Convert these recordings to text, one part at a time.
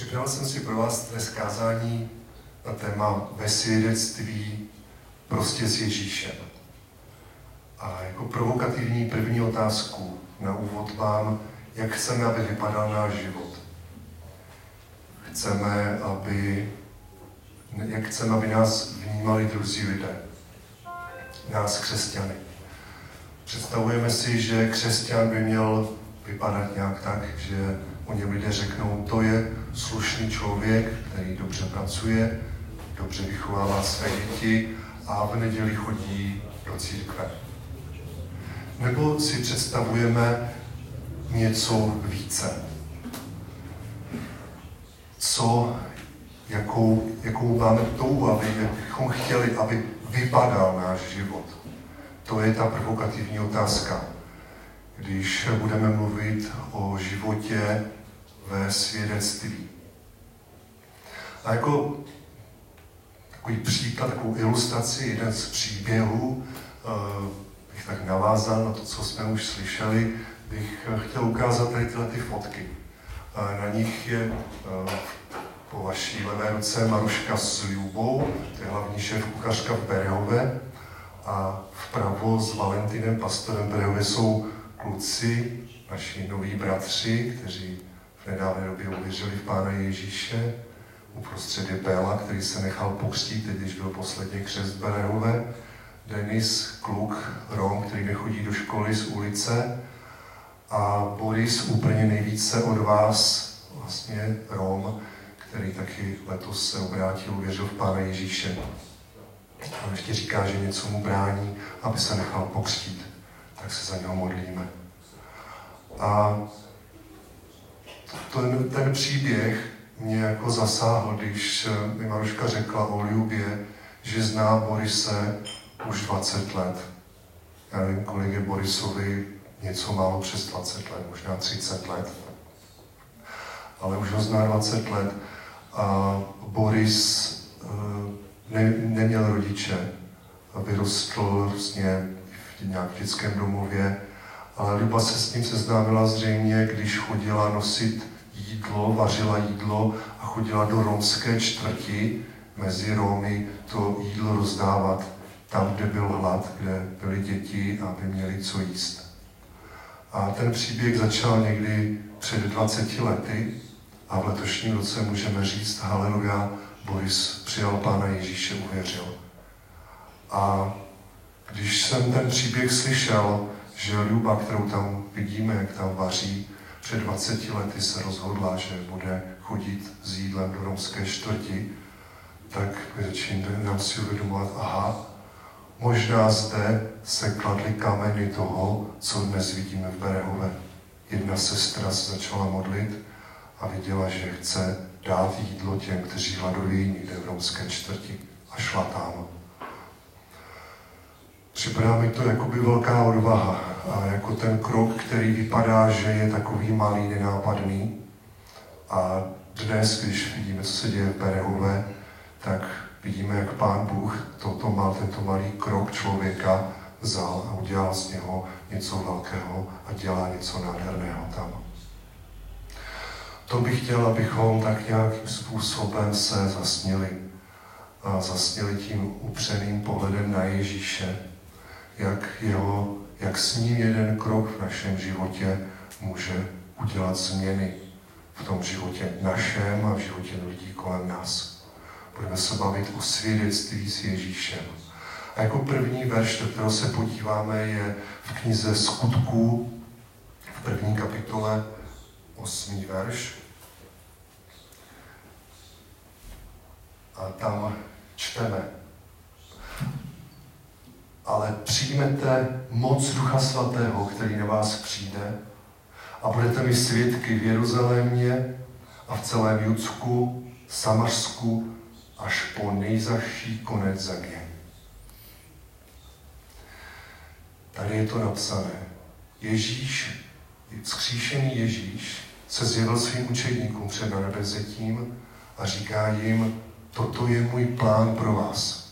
Připravil jsem si pro vás dnes kázání na téma ve svědectví prostě s Ježíšem. A jako provokativní první otázku na úvod vám, jak chceme, aby vypadal náš život. Chceme, aby, jak chceme, aby nás vnímali druzí lidé. Nás křesťany. Představujeme si, že křesťan by měl vypadat nějak tak, že o něm lidé řeknou, to je slušný člověk, který dobře pracuje, dobře vychovává své děti a v neděli chodí do církve. Nebo si představujeme něco více. Co, jakou, jakou máme touhu, aby, bychom chtěli, aby vypadal náš život. To je ta provokativní otázka. Když budeme mluvit o životě ve svědectví. A jako takový příklad, takovou ilustraci, jeden z příběhů, eh, bych tak navázal na to, co jsme už slyšeli, bych chtěl ukázat tady tyhle ty fotky. Na nich je eh, po vaší levé ruce Maruška s Ljubou, to je hlavní šéf kuchařka v Berehove, a vpravo s Valentinem, pastorem Berehove, jsou kluci, naši noví bratři, kteří nedávné době uvěřili v Pána Ježíše. Uprostřed je který se nechal pokřtít, když byl posledně křest Berehové. Denis, kluk, Rom, který nechodí do školy z ulice. A Boris úplně nejvíce od vás, vlastně Rom, který taky letos se obrátil, uvěřil v Pána Ježíše. A ještě říká, že něco mu brání, aby se nechal pokřtít. Tak se za něho modlíme. A ten, ten příběh mě jako zasáhl, když mi Maruška řekla o Ljubě, že zná Borise už 20 let. Já nevím, kolik je Borisovi, něco málo přes 20 let, možná 30 let. Ale už ho zná 20 let. A Boris eh, ne, neměl rodiče, vyrostl vlastně v nějak v dětském domově, ale Luba se s ním seznámila zřejmě, když chodila nosit jídlo, vařila jídlo a chodila do romské čtvrti mezi Romy to jídlo rozdávat tam, kde byl hlad, kde byly děti, aby měli co jíst. A ten příběh začal někdy před 20 lety a v letošním roce můžeme říct, haleluja, Boris přijal Pána Ježíše, uvěřil. A když jsem ten příběh slyšel, že Luba, kterou tam vidíme, jak tam vaří, před 20 lety se rozhodla, že bude chodit s jídlem do romské čtvrti, tak začínám si uvědomovat, aha, možná zde se kladly kameny toho, co dnes vidíme v Berehové. Jedna sestra se začala modlit a viděla, že chce dát jídlo těm, kteří hladoví někde v romské čtvrti a šla tam. Připadá mi to jako by velká odvaha a jako ten krok, který vypadá, že je takový malý, nenápadný. A dnes, když vidíme, co se děje v Berehové, tak vidíme, jak Pán Bůh toto mal, tento malý krok člověka vzal a udělal z něho něco velkého a dělá něco nádherného tam. To bych chtěl, abychom tak nějakým způsobem se zasnili. A zasnili tím upřeným pohledem na Ježíše, jak, jeho, jak s ním jeden krok v našem životě může udělat změny v tom životě našem a v životě lidí kolem nás. Budeme se bavit o svědectví s Ježíšem. A jako první verš, do kterého se podíváme, je v knize Skutků v první kapitole, osmý verš. A tam čteme ale přijmete moc Ducha Svatého, který na vás přijde a budete mi svědky v Jeruzalémě a v celém Judsku, Samařsku až po nejzaší konec země. Tady je to napsané. Ježíš, zkříšený Ježíš, se zjevil svým učedníkům před nebezetím a říká jim, toto je můj plán pro vás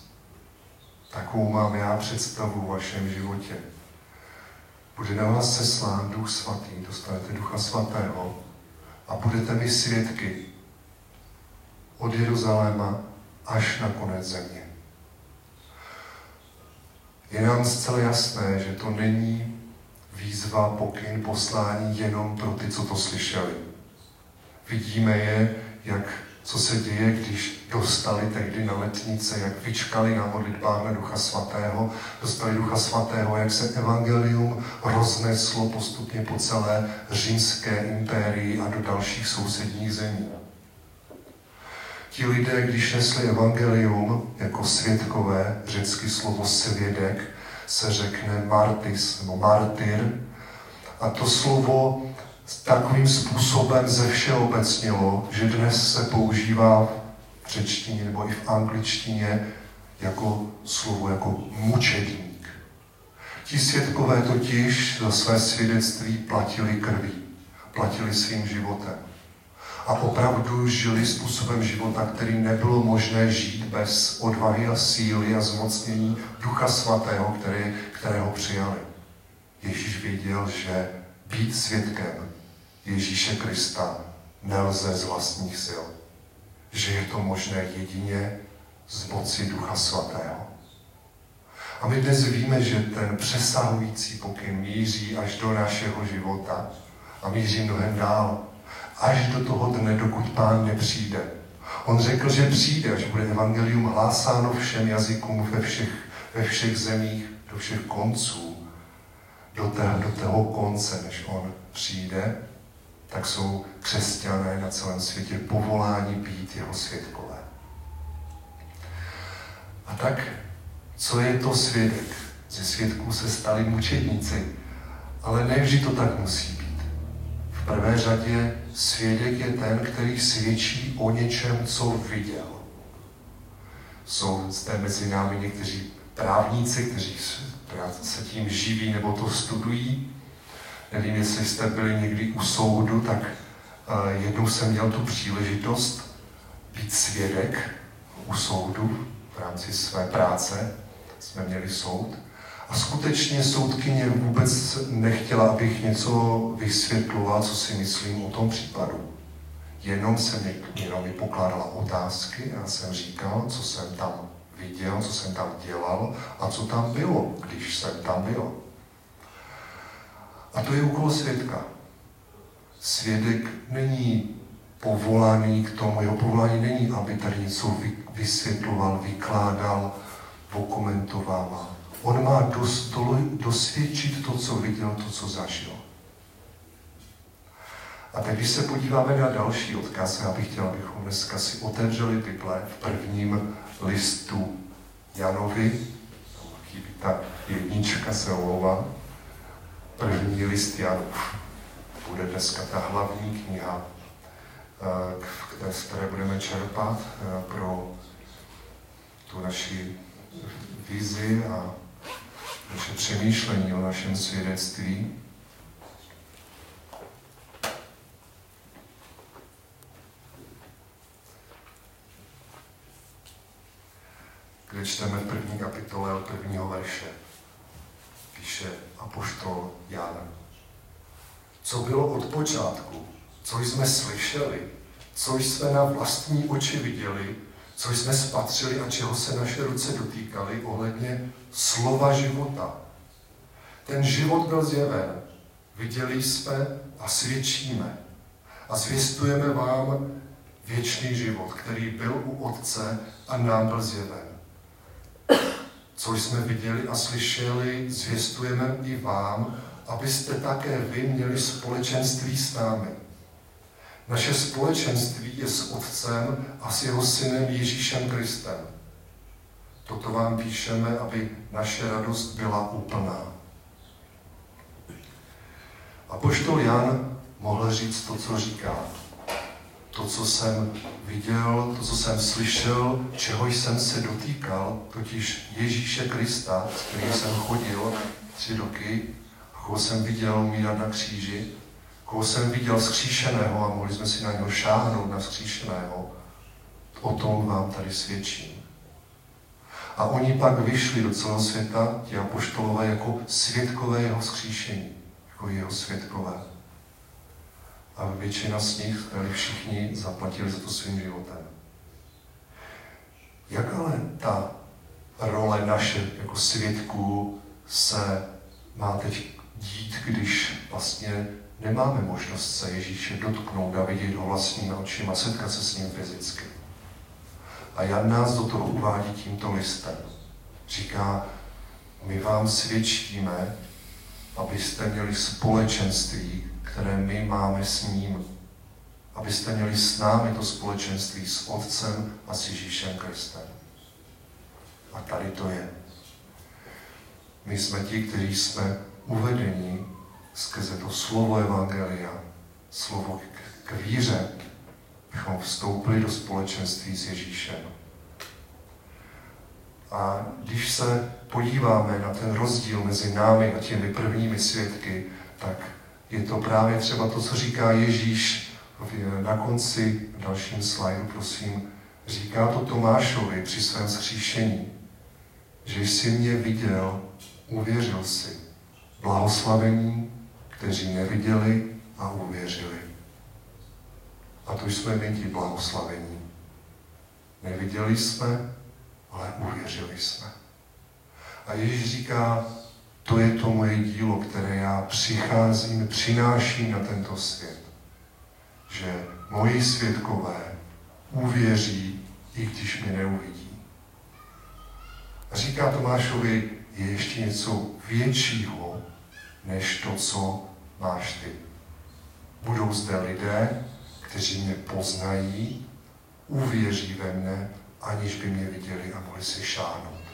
Takovou mám já představu v vašem životě. Bude na vás seslán Duch Svatý, dostanete Ducha Svatého a budete mi svědky od Jeruzaléma až na konec země. Je nám zcela jasné, že to není výzva, pokyn, poslání jenom pro ty, co to slyšeli. Vidíme je, jak co se děje, když dostali tehdy na letnice, jak vyčkali na modlitbách na Ducha Svatého, dostali Ducha Svatého, jak se evangelium rozneslo postupně po celé římské impérii a do dalších sousedních zemí. Ti lidé, když nesli evangelium jako svědkové, řecky slovo svědek, se řekne martis nebo martyr, a to slovo takovým způsobem ze všeobecnilo, že dnes se používá v řečtině nebo i v angličtině jako slovo, jako mučedník. Ti svědkové totiž za své svědectví platili krví, platili svým životem. A opravdu žili způsobem života, který nebylo možné žít bez odvahy a síly a zmocnění Ducha Svatého, který, kterého přijali. Ježíš věděl, že být svědkem Ježíše Krista nelze z vlastních sil. Že je to možné jedině z moci Ducha Svatého. A my dnes víme, že ten přesahující pokyn míří až do našeho života a míří mnohem dál. Až do toho dne, dokud Pán nepřijde. On řekl, že přijde, až bude evangelium hlásáno všem jazykům ve všech, ve všech zemích, do všech konců, do, té, do toho konce, než on přijde tak jsou křesťané na celém světě povoláni být jeho svědkové. A tak, co je to svědek? Ze svědků se stali mučedníci, ale nevždy to tak musí být. V prvé řadě svědek je ten, který svědčí o něčem, co viděl. Jsou zde mezi námi někteří právníci, kteří se tím živí nebo to studují, Nevím, jestli jste byli někdy u soudu, tak uh, jednou jsem měl tu příležitost být svědek u soudu v rámci své práce. Jsme měli soud. A skutečně soudkyně vůbec nechtěla, abych něco vysvětloval, co si myslím o tom případu. Jenom se mi, jenom mi pokládala otázky a jsem říkal, co jsem tam viděl, co jsem tam dělal a co tam bylo, když jsem tam byl. A to je úkol svědka. Svědek není povolaný k tomu, jeho povolání není, aby tady něco vysvětloval, vykládal, okomentovával. On má dos, do, dosvědčit to, co viděl, to, co zažil. A tak když se podíváme na další odkaz, já bych chtěl, abychom dneska si otevřeli Bible v prvním listu Janovi, ta jednička se omlouvá, první list Janův. Bude dneska ta hlavní kniha, eh, z které budeme čerpat eh, pro tu naši vizi a naše přemýšlení o našem svědectví. kde čteme v první kapitole od prvního verše píše apoštol Jan. Co bylo od počátku, co jsme slyšeli, co jsme na vlastní oči viděli, co jsme spatřili a čeho se naše ruce dotýkaly ohledně slova života. Ten život byl zjeven, viděli jsme a svědčíme a zvěstujeme vám věčný život, který byl u Otce a nám byl zjeven co jsme viděli a slyšeli, zvěstujeme i vám, abyste také vy měli společenství s námi. Naše společenství je s Otcem a s jeho synem Ježíšem Kristem. Toto vám píšeme, aby naše radost byla úplná. A poštol Jan mohl říct to, co říká to, co jsem viděl, to, co jsem slyšel, čeho jsem se dotýkal, totiž Ježíše Krista, s kterým jsem chodil tři roky, koho jsem viděl umírat na kříži, koho jsem viděl skříšeného a mohli jsme si na něho šáhnout na skříšeného, o tom vám tady svědčím. A oni pak vyšli do celého světa, ti apoštolové, jako svědkové jeho skříšení, jako jeho svědkové a většina z nich, tedy všichni, zaplatili za to svým životem. Jak ale ta role naše jako svědků se má teď dít, když vlastně nemáme možnost se Ježíše dotknout a vidět ho vlastními očima, setkat se s ním fyzicky. A Jan nás do toho uvádí tímto listem. Říká, my vám svědčíme, abyste měli společenství, které my máme s ním. Abyste měli s námi to společenství s Otcem a s Ježíšem Kristem. A tady to je. My jsme ti, kteří jsme uvedení skrze to slovo Evangelia, slovo k, k víře, bychom vstoupili do společenství s Ježíšem. A když se podíváme na ten rozdíl mezi námi a těmi prvními svědky, tak je to právě třeba to, co říká Ježíš na konci, v dalším slajdu, prosím, říká to Tomášovi při svém zkříšení, že jsi mě viděl, uvěřil si. Blahoslavení, kteří neviděli a uvěřili. A to jsme my ti blahoslavení. Neviděli jsme, ale uvěřili jsme. A Ježíš říká, to je to moje dílo, které já přicházím, přináším na tento svět. Že moji svědkové uvěří, i když mě neuvidí. A říká Tomášovi, je ještě něco většího, než to, co máš ty. Budou zde lidé, kteří mě poznají, uvěří ve mne, aniž by mě viděli a mohli si šáhnout.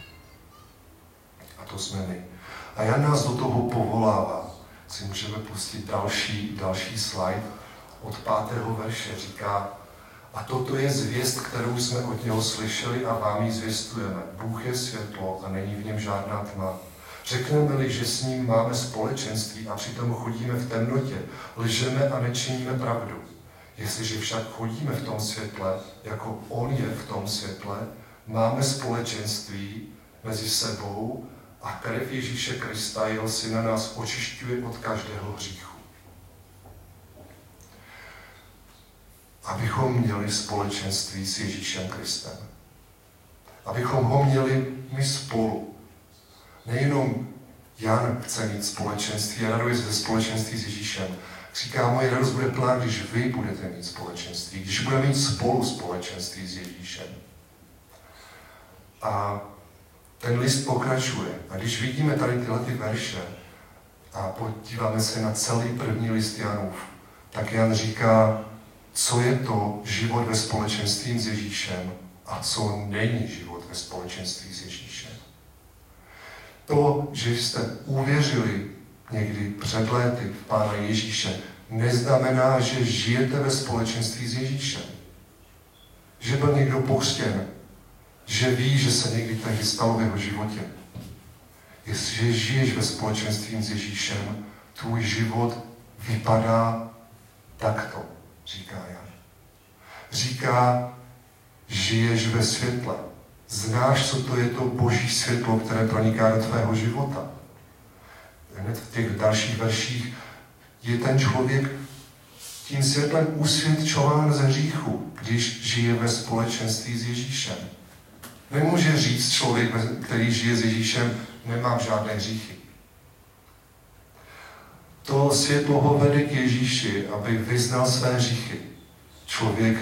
A to jsme my. A Jan nás do toho povolává. Si můžeme pustit další, další slide. Od pátého verše říká, a toto je zvěst, kterou jsme od něho slyšeli a vám ji zvěstujeme. Bůh je světlo a není v něm žádná tma. Řekneme-li, že s ním máme společenství a přitom chodíme v temnotě, lžeme a nečiníme pravdu. Jestliže však chodíme v tom světle, jako on je v tom světle, máme společenství mezi sebou a krev Ježíše Krista, jeho syna, nás očišťuje od každého hříchu. Abychom měli společenství s Ježíšem Kristem. Abychom ho měli my spolu. Nejenom Jan chce mít společenství raduje se ze společenství s Ježíšem. Říká, moje radost bude plná, když vy budete mít společenství, když budeme mít spolu společenství s Ježíšem. A ten list pokračuje. A když vidíme tady tyhle ty verše a podíváme se na celý první list Janův, tak Jan říká, co je to život ve společenství s Ježíšem a co není život ve společenství s Ježíšem. To, že jste uvěřili někdy před léty v Pána Ježíše, neznamená, že žijete ve společenství s Ježíšem. Že byl někdo pohřtěn, že ví, že se někdy tak stalo v jeho životě. Jestliže žiješ ve společenství s Ježíšem, tvůj život vypadá takto, říká Jan. Říká, žiješ ve světle. Znáš, co to je to boží světlo, které proniká do tvého života. Hned v těch dalších verších je ten člověk tím světlem usvědčován ze hříchu, když žije ve společenství s Ježíšem. Nemůže říct člověk, který žije s Ježíšem, nemám žádné hříchy. To světlo ho vede k Ježíši, aby vyznal své hříchy. Člověk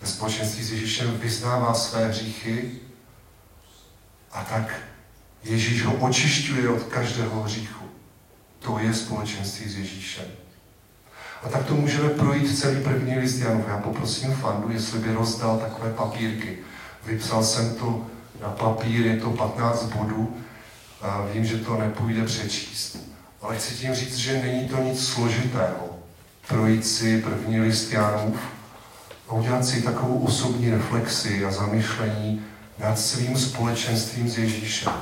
ve společenství s Ježíšem vyznává své hříchy a tak Ježíš ho očišťuje od každého hříchu. To je společenství s Ježíšem. A tak to můžeme projít celý první list Janův. Já poprosím Fandu, jestli by rozdal takové papírky. Vypsal jsem to na papír, je to 15 bodů. A vím, že to nepůjde přečíst. Ale chci tím říct, že není to nic složitého. Projít si první list Janův a udělat si takovou osobní reflexi a zamyšlení nad svým společenstvím s Ježíšem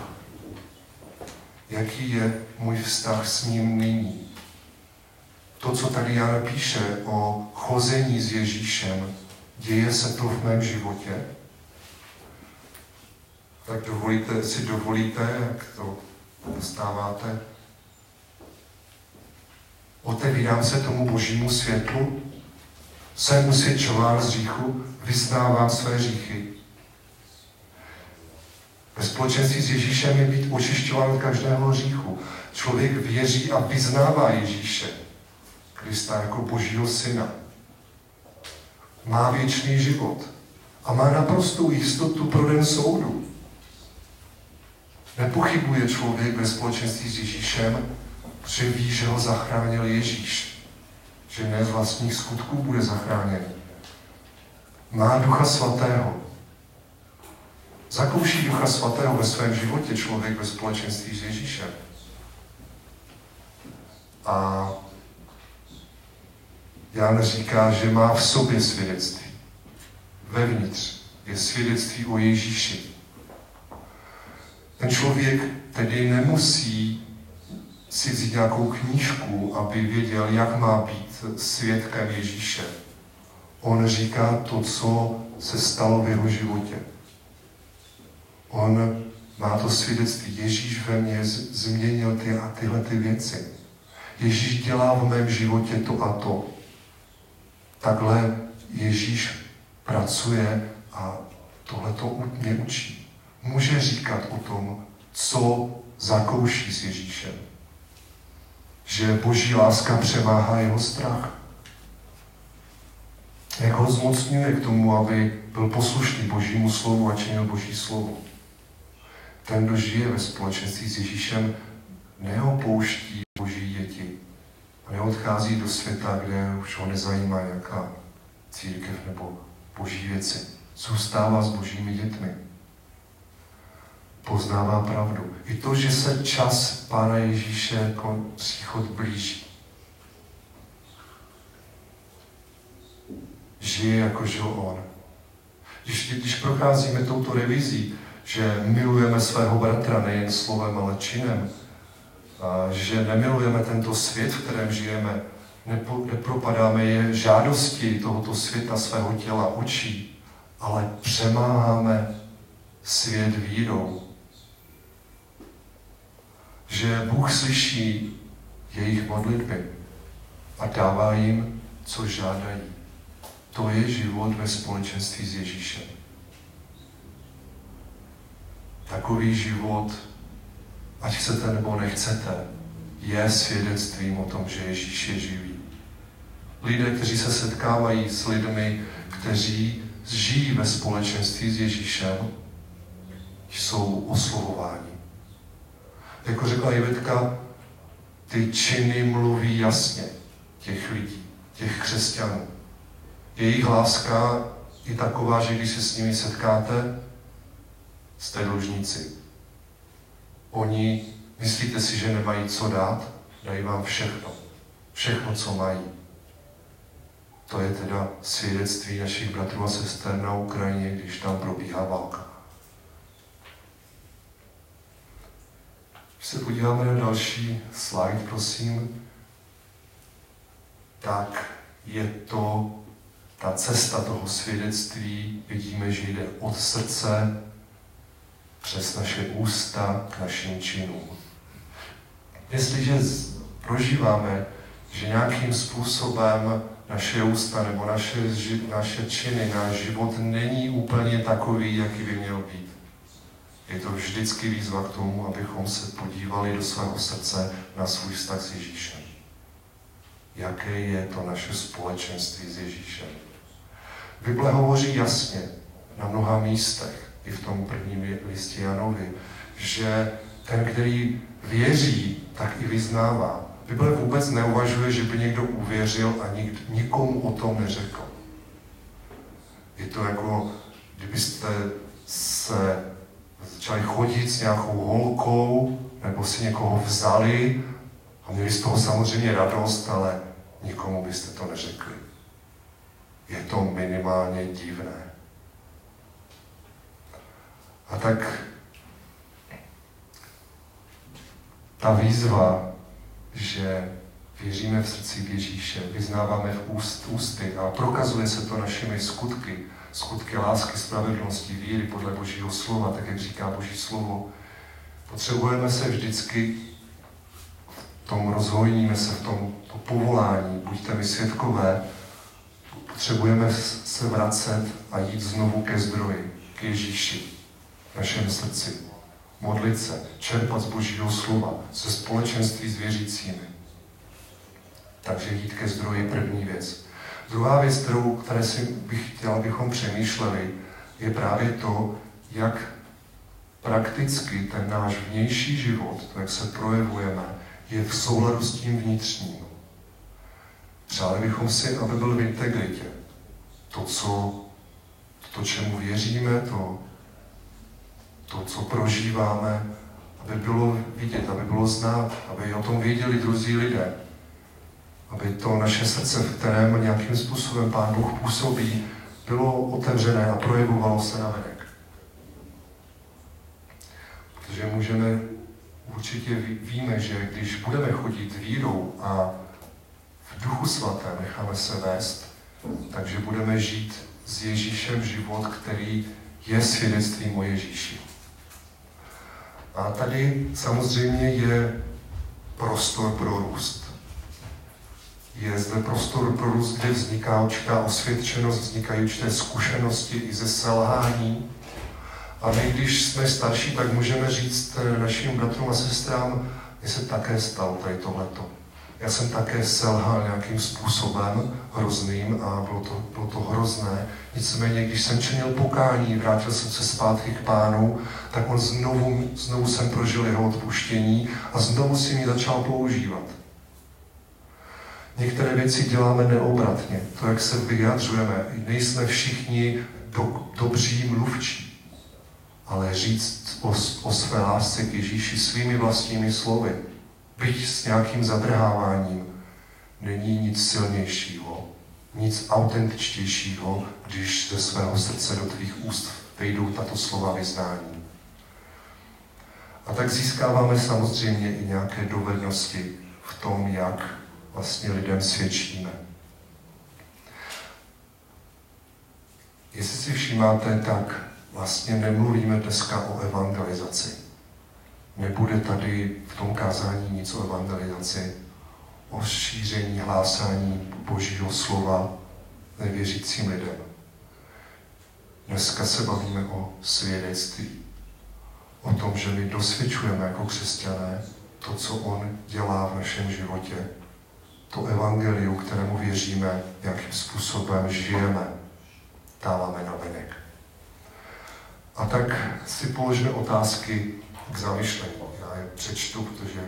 jaký je můj vztah s ním nyní. To, co tady Jan píše o chození s Ježíšem, děje se to v mém životě? Tak dovolíte, si dovolíte, jak to dostáváte, otevírám se tomu božímu světlu, jsem usvědčován z říchu, vyznávám své říchy. Ve společenství s Ježíšem je být očišťován od každého hříchu. Člověk věří a vyznává Ježíše, Krista jako Božího syna. Má věčný život a má naprostou jistotu pro den soudu. Nepochybuje člověk ve společenství s Ježíšem, že ví, že ho zachránil Ježíš, že ne z vlastních skutků bude zachráněn. Má Ducha Svatého. Zakouší Ducha Svatého ve svém životě člověk ve společenství s Ježíšem. A Jan říká, že má v sobě svědectví. Vevnitř je svědectví o Ježíši. Ten člověk tedy nemusí si vzít nějakou knížku, aby věděl, jak má být svědkem Ježíše. On říká to, co se stalo v jeho životě. On má to svědectví. Ježíš ve mně změnil ty a tyhle ty věci. Ježíš dělá v mém životě to a to. Takhle Ježíš pracuje a tohle to mě učí. Může říkat o tom, co zakouší s Ježíšem. Že boží láska převáhá jeho strach. Jak ho zmocňuje k tomu, aby byl poslušný božímu slovu a činil boží slovo. Ten, kdo žije ve společenství s Ježíšem, neopouští boží děti a neodchází do světa, kde už ho nezajímá nějaká církev nebo boží věci. Zůstává s božími dětmi. Poznává pravdu. I to, že se čas Pána Ježíše jako příchod blíží. Žije jako žil on. Když, když procházíme touto revizí, že milujeme svého bratra nejen slovem, ale činem, a že nemilujeme tento svět, v kterém žijeme, nepo, nepropadáme je žádosti tohoto světa svého těla, očí, ale přemáháme svět vírou. Že Bůh slyší jejich modlitby a dává jim, co žádají. To je život ve společenství s Ježíšem. Takový život, ať chcete nebo nechcete, je svědectvím o tom, že Ježíš je živý. Lidé, kteří se setkávají s lidmi, kteří žijí ve společenství s Ježíšem, jsou oslovováni. Jako řekla Jivetka, ty činy mluví jasně těch lidí, těch křesťanů. Jejich láska je taková, že když se s nimi setkáte, jste dlužníci. Oni, myslíte si, že nemají co dát? Dají vám všechno. Všechno, co mají. To je teda svědectví našich bratrů a sester na Ukrajině, když tam probíhá válka. Se podíváme na další slide, prosím, tak je to ta cesta toho svědectví. Vidíme, že jde od srdce přes naše ústa k našim činům. Jestliže prožíváme, že nějakým způsobem naše ústa nebo naše, naše činy, náš život není úplně takový, jaký by měl být. Je to vždycky výzva k tomu, abychom se podívali do svého srdce na svůj vztah s Ježíšem. Jaké je to naše společenství s Ježíšem? Bible hovoří jasně na mnoha místech, i v tom prvním listě Janovi, že ten, který věří, tak i vyznává. Bible vůbec neuvažuje, že by někdo uvěřil a nik, nikomu o tom neřekl. Je to jako, kdybyste se začali chodit s nějakou holkou, nebo si někoho vzali a měli z toho samozřejmě radost, ale nikomu byste to neřekli. Je to minimálně divné. A tak ta výzva, že věříme v srdci Ježíše, vyznáváme v úst, ústy a prokazuje se to našimi skutky, skutky lásky, spravedlnosti, víry podle Božího slova, tak jak říká Boží slovo. Potřebujeme se vždycky v tom rozhojníme se v tom to povolání, buďte mi svědkové, potřebujeme se vracet a jít znovu ke zdroji, k Ježíši, v našem srdci. modlit se, čerpat z božího slova, se společenství s věřícími. Takže jít ke zdroji první věc. Druhá věc, kterou, které si bych chtěl, abychom přemýšleli, je právě to, jak prakticky ten náš vnější život, to, jak se projevujeme, je v souladu s tím vnitřním. Přáli bychom si, aby byl v integritě. To, co, to čemu věříme, to, to, co prožíváme, aby bylo vidět, aby bylo znát, aby o tom věděli druzí lidé. Aby to naše srdce, v kterém nějakým způsobem Pán Bůh působí, bylo otevřené a projevovalo se na venek. Protože můžeme, určitě víme, že když budeme chodit vírou a v duchu svatém necháme se vést, takže budeme žít s Ježíšem život, který je svědectvím o Ježíši. A tady samozřejmě je prostor pro růst. Zde prostor pro růst, kde vzniká určitá osvědčenost, vznikají určité zkušenosti i ze selhání. A my, když jsme starší, tak můžeme říct našim bratrům a sestrám, mně se také stalo tady tohleto. Já jsem také selhal nějakým způsobem hrozným a bylo to, bylo to hrozné. Nicméně, když jsem činil pokání, vrátil jsem se zpátky k pánu, tak on znovu, znovu jsem prožil jeho odpuštění a znovu si mi začal používat. Některé věci děláme neobratně. To, jak se vyjadřujeme, nejsme všichni do, dobří mluvčí, ale říct o, o své lásce k Ježíši svými vlastními slovy, byť s nějakým zadrháváním, není nic silnějšího, nic autentičtějšího, když ze svého srdce do tvých úst vejdou tato slova vyznání. A tak získáváme samozřejmě i nějaké dovednosti v tom, jak vlastně lidem svědčíme. Jestli si všímáte, tak vlastně nemluvíme dneska o evangelizaci. Nebude tady v tom kázání nic o evangelizaci, o šíření, hlásání Božího slova nevěřícím lidem. Dneska se bavíme o svědectví. O tom, že my dosvědčujeme jako křesťané to, co On dělá v našem životě. To evangelium, kterému věříme, jakým způsobem žijeme, dáváme na venek. A tak si položme otázky, k zamyšlení. Já je přečtu, protože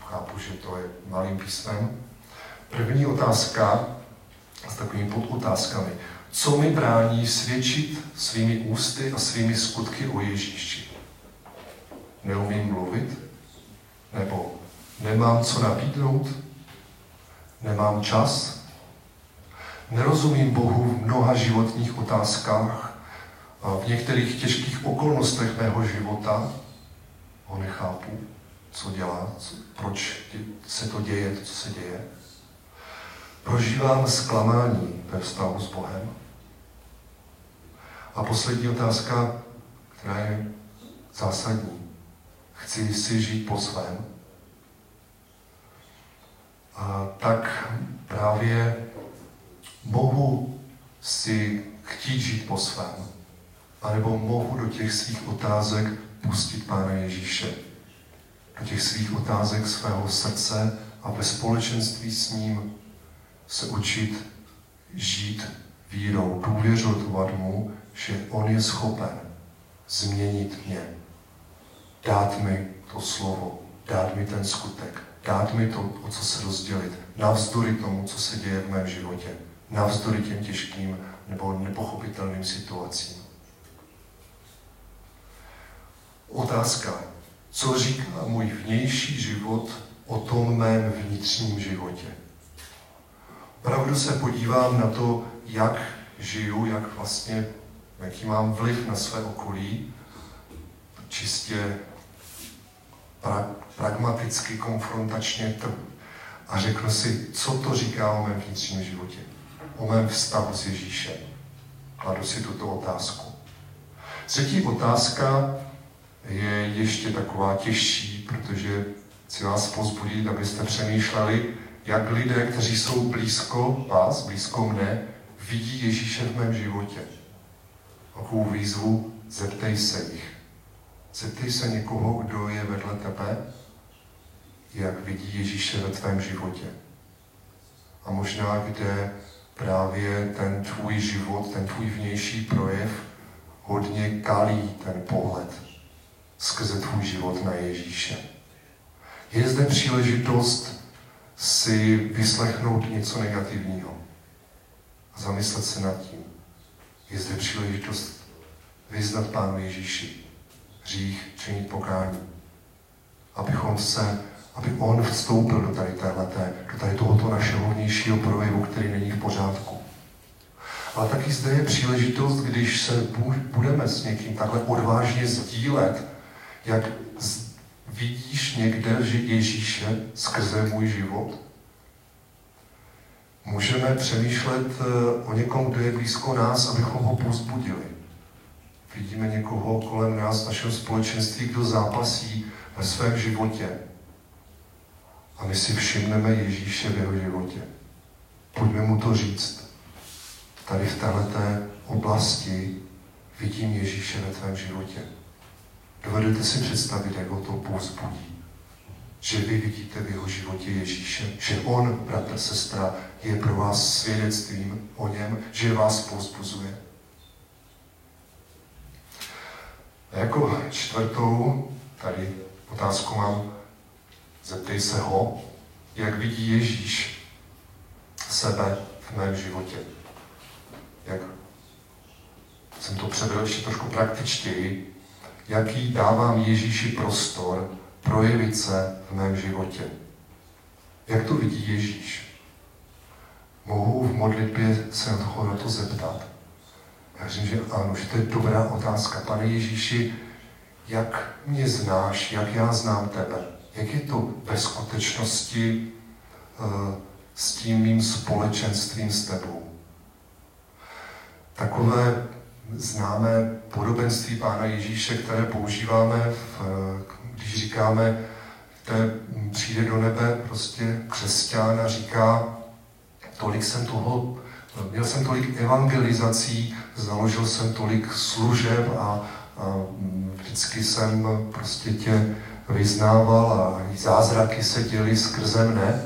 chápu, že to je malým písmem. První otázka s takovými podotázkami. Co mi brání svědčit svými ústy a svými skutky o Ježíši? Neumím mluvit? Nebo nemám co nabídnout? Nemám čas? Nerozumím Bohu v mnoha životních otázkách v některých těžkých okolnostech mého života ho nechápu, co dělá, co, proč se to děje, to, co se děje. Prožívám zklamání ve vztahu s Bohem. A poslední otázka, která je zásadní. Chci si žít po svém. A tak právě mohu si chtít žít po svém, anebo mohu do těch svých otázek pustit Pána Ježíše. Do těch svých otázek svého srdce a ve společenství s ním se učit žít vírou, důvěřovat mu, že on je schopen změnit mě, dát mi to slovo, dát mi ten skutek, dát mi to, o co se rozdělit, navzdory tomu, co se děje v mém životě, navzdory těm těžkým nebo nepochopitelným situacím. Otázka, co říká můj vnější život o tom mém vnitřním životě. Pravdu se podívám na to, jak žiju, jak vlastně, jaký mám vliv na své okolí, čistě pra, pragmaticky, konfrontačně a řeknu si, co to říká o mém vnitřním životě, o mém vztahu s Ježíšem. Kladu si tuto otázku. Třetí otázka je ještě taková těžší, protože chci vás pozbudit, abyste přemýšleli, jak lidé, kteří jsou blízko vás, blízko mne, vidí Ježíše v mém životě. Takovou výzvu, zeptej se jich. Zeptej se někoho, kdo je vedle tebe, jak vidí Ježíše ve tvém životě. A možná, kde právě ten tvůj život, ten tvůj vnější projev hodně kalí ten pohled skrze tvůj život na Ježíše. Je zde příležitost si vyslechnout něco negativního a zamyslet se nad tím. Je zde příležitost vyznat Pánu Ježíši hřích, činit pokání. Abychom se, aby On vstoupil do tady, téhleté, do tady tohoto našeho vnějšího projevu, který není v pořádku. Ale taky zde je příležitost, když se budeme s někým takhle odvážně sdílet, jak vidíš někde že Ježíše skrze můj život. Můžeme přemýšlet eh, o někom, kdo je blízko nás, abychom ho pozbudili. Vidíme někoho kolem nás, našeho společenství, kdo zápasí ve svém životě. A my si všimneme Ježíše v jeho životě. Pojďme mu to říct. Tady v této oblasti vidím Ježíše ve tvém životě. Dovedete si představit, jak ho to povzbudí. Že vy vidíte v jeho životě Ježíše, že on, bratr, sestra, je pro vás svědectvím o něm, že vás povzbuzuje. A jako čtvrtou tady otázku mám, zeptej se ho, jak vidí Ježíš sebe v mém životě. Jak jsem to převedl ještě trošku praktičtěji, jaký dávám Ježíši prostor projevit se v mém životě. Jak to vidí Ježíš? Mohu v modlitbě se toho na to zeptat. Já říkám, že ano, že to je dobrá otázka. Pane Ježíši, jak mě znáš, jak já znám tebe? Jak je to ve skutečnosti uh, s tím mým společenstvím s tebou? Takové známé podobenství Pána Ježíše, které používáme, v, když říkáme, že přijde do nebe prostě křesťan a říká, tolik jsem toho, měl jsem tolik evangelizací, založil jsem tolik služeb a, a vždycky jsem prostě tě vyznával a zázraky se děly skrze mne,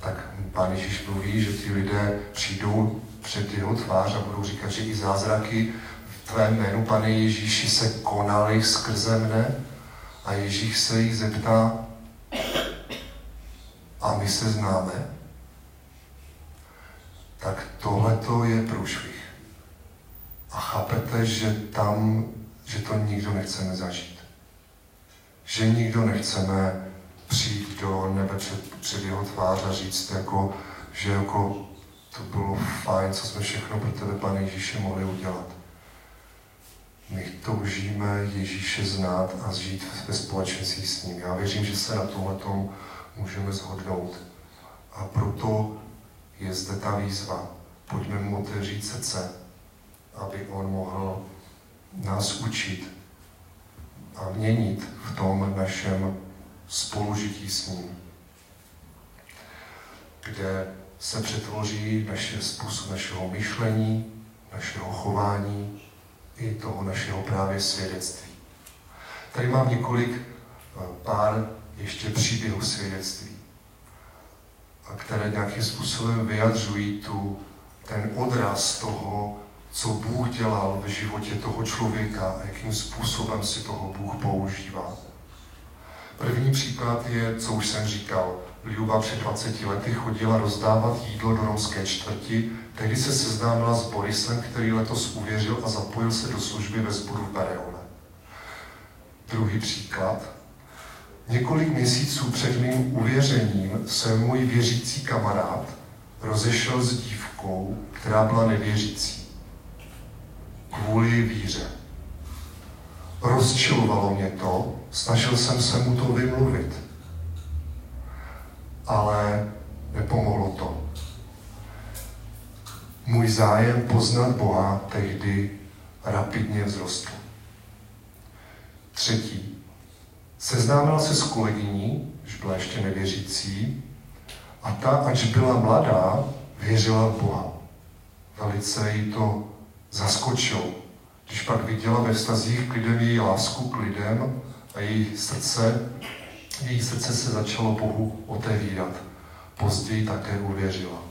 tak Pán Ježíš mluví, že ti lidé přijdou před jeho tvář a budou říkat, že i zázraky v tvém jménu, pane Ježíši, se konaly skrze mne. A Ježíš se jich zeptá, a my se známe? Tak tohle to je průšvih. A chápete, že tam, že to nikdo nechceme zažít. Že nikdo nechceme přijít do nebe před, před jeho tvář a říct, jako, že jako to bylo fajn, co jsme všechno pro tebe, pane Ježíše, mohli udělat. My toužíme Ježíše znát a žít ve společenství s ním. Já věřím, že se na tomhle můžeme shodnout. A proto je zde ta výzva. Pojďme mu otevřít srdce, aby on mohl nás učit a měnit v tom našem spolužití s ním, kde se přetvoří naše způsob našeho myšlení, našeho chování i toho našeho právě svědectví. Tady mám několik eh, pár ještě příběhů svědectví, které nějakým způsobem vyjadřují tu, ten odraz toho, co Bůh dělal v životě toho člověka a jakým způsobem si toho Bůh používá. První příklad je, co už jsem říkal, Liuba před 20 lety chodila rozdávat jídlo do romské čtvrti, tehdy se seznámila s Borisem, který letos uvěřil a zapojil se do služby ve sboru v Bereole. Druhý příklad. Několik měsíců před mým uvěřením se můj věřící kamarád rozešel s dívkou, která byla nevěřící. Kvůli víře. Rozčilovalo mě to, snažil jsem se mu to vymluvit ale nepomohlo to. Můj zájem poznat Boha tehdy rapidně vzrostl. Třetí. Seznámila se s kolegyní, když byla ještě nevěřící, a ta, ač byla mladá, věřila v Boha. Velice jí to zaskočilo, Když pak viděla ve vztazích k lidem její lásku k lidem a její srdce, její srdce se začalo Bohu otevírat. Později také uvěřila.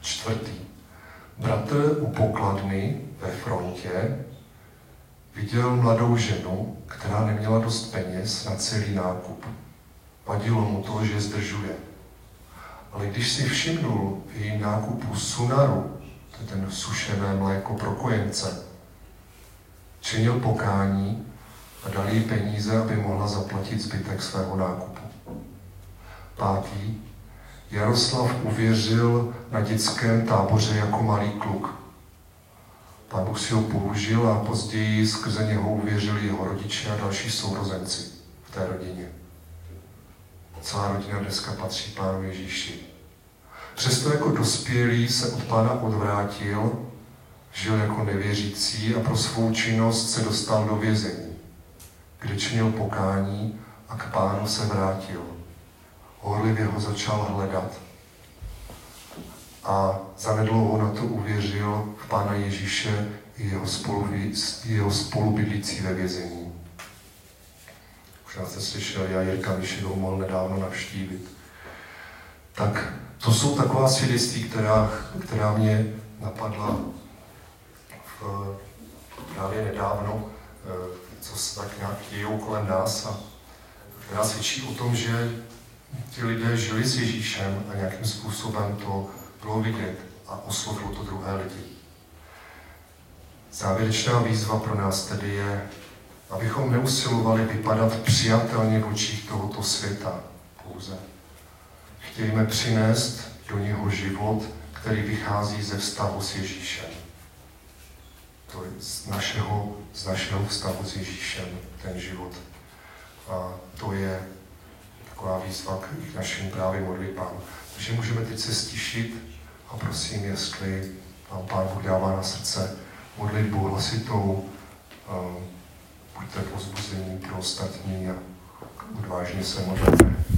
Čtvrtý. Bratr u pokladny ve frontě viděl mladou ženu, která neměla dost peněz na celý nákup. Vadilo mu to, že zdržuje. Ale když si všimnul v jejím nákupu sunaru, to ten sušené mléko pro kojence, činil pokání a dal jí peníze, aby mohla zaplatit zbytek svého nákupu. Pátý. Jaroslav uvěřil na dětském táboře jako malý kluk. Pán Bůh si ho použil a později skrze něho uvěřili jeho rodiče a další sourozenci v té rodině. Celá rodina dneska patří Pánu Ježíši. Přesto jako dospělý se od Pána odvrátil, žil jako nevěřící a pro svou činnost se dostal do vězení, kde činil pokání a k Pánu se vrátil. Horlivě ho začal hledat a zanedlouho na to uvěřil v Pána Ježíše i jeho, spolu, jeho spolubydlící ve vězení. Já jste slyšel, já Jirka Mišinou mohl nedávno navštívit. Tak to jsou taková svědectví, která, která mě napadla v, právě nedávno, eh, co se tak nějak dějou kolem nás a která svědčí o tom, že ti lidé žili s Ježíšem a nějakým způsobem to bylo vidět a oslovilo to druhé lidi. Závěrečná výzva pro nás tedy je, abychom neusilovali vypadat přijatelně v očích tohoto světa pouze. Chtějme přinést do něho život, který vychází ze vztahu s Ježíšem. To je z našeho, z našeho vztahu s Ježíšem, ten život. A to je taková výzva k našim právě modlitbám. Takže můžeme teď se stišit a prosím, jestli vám Pán Bůh dává na srdce modlitbu hlasitou, buďte pozbuzení pro ostatní a odvážně se modlíme.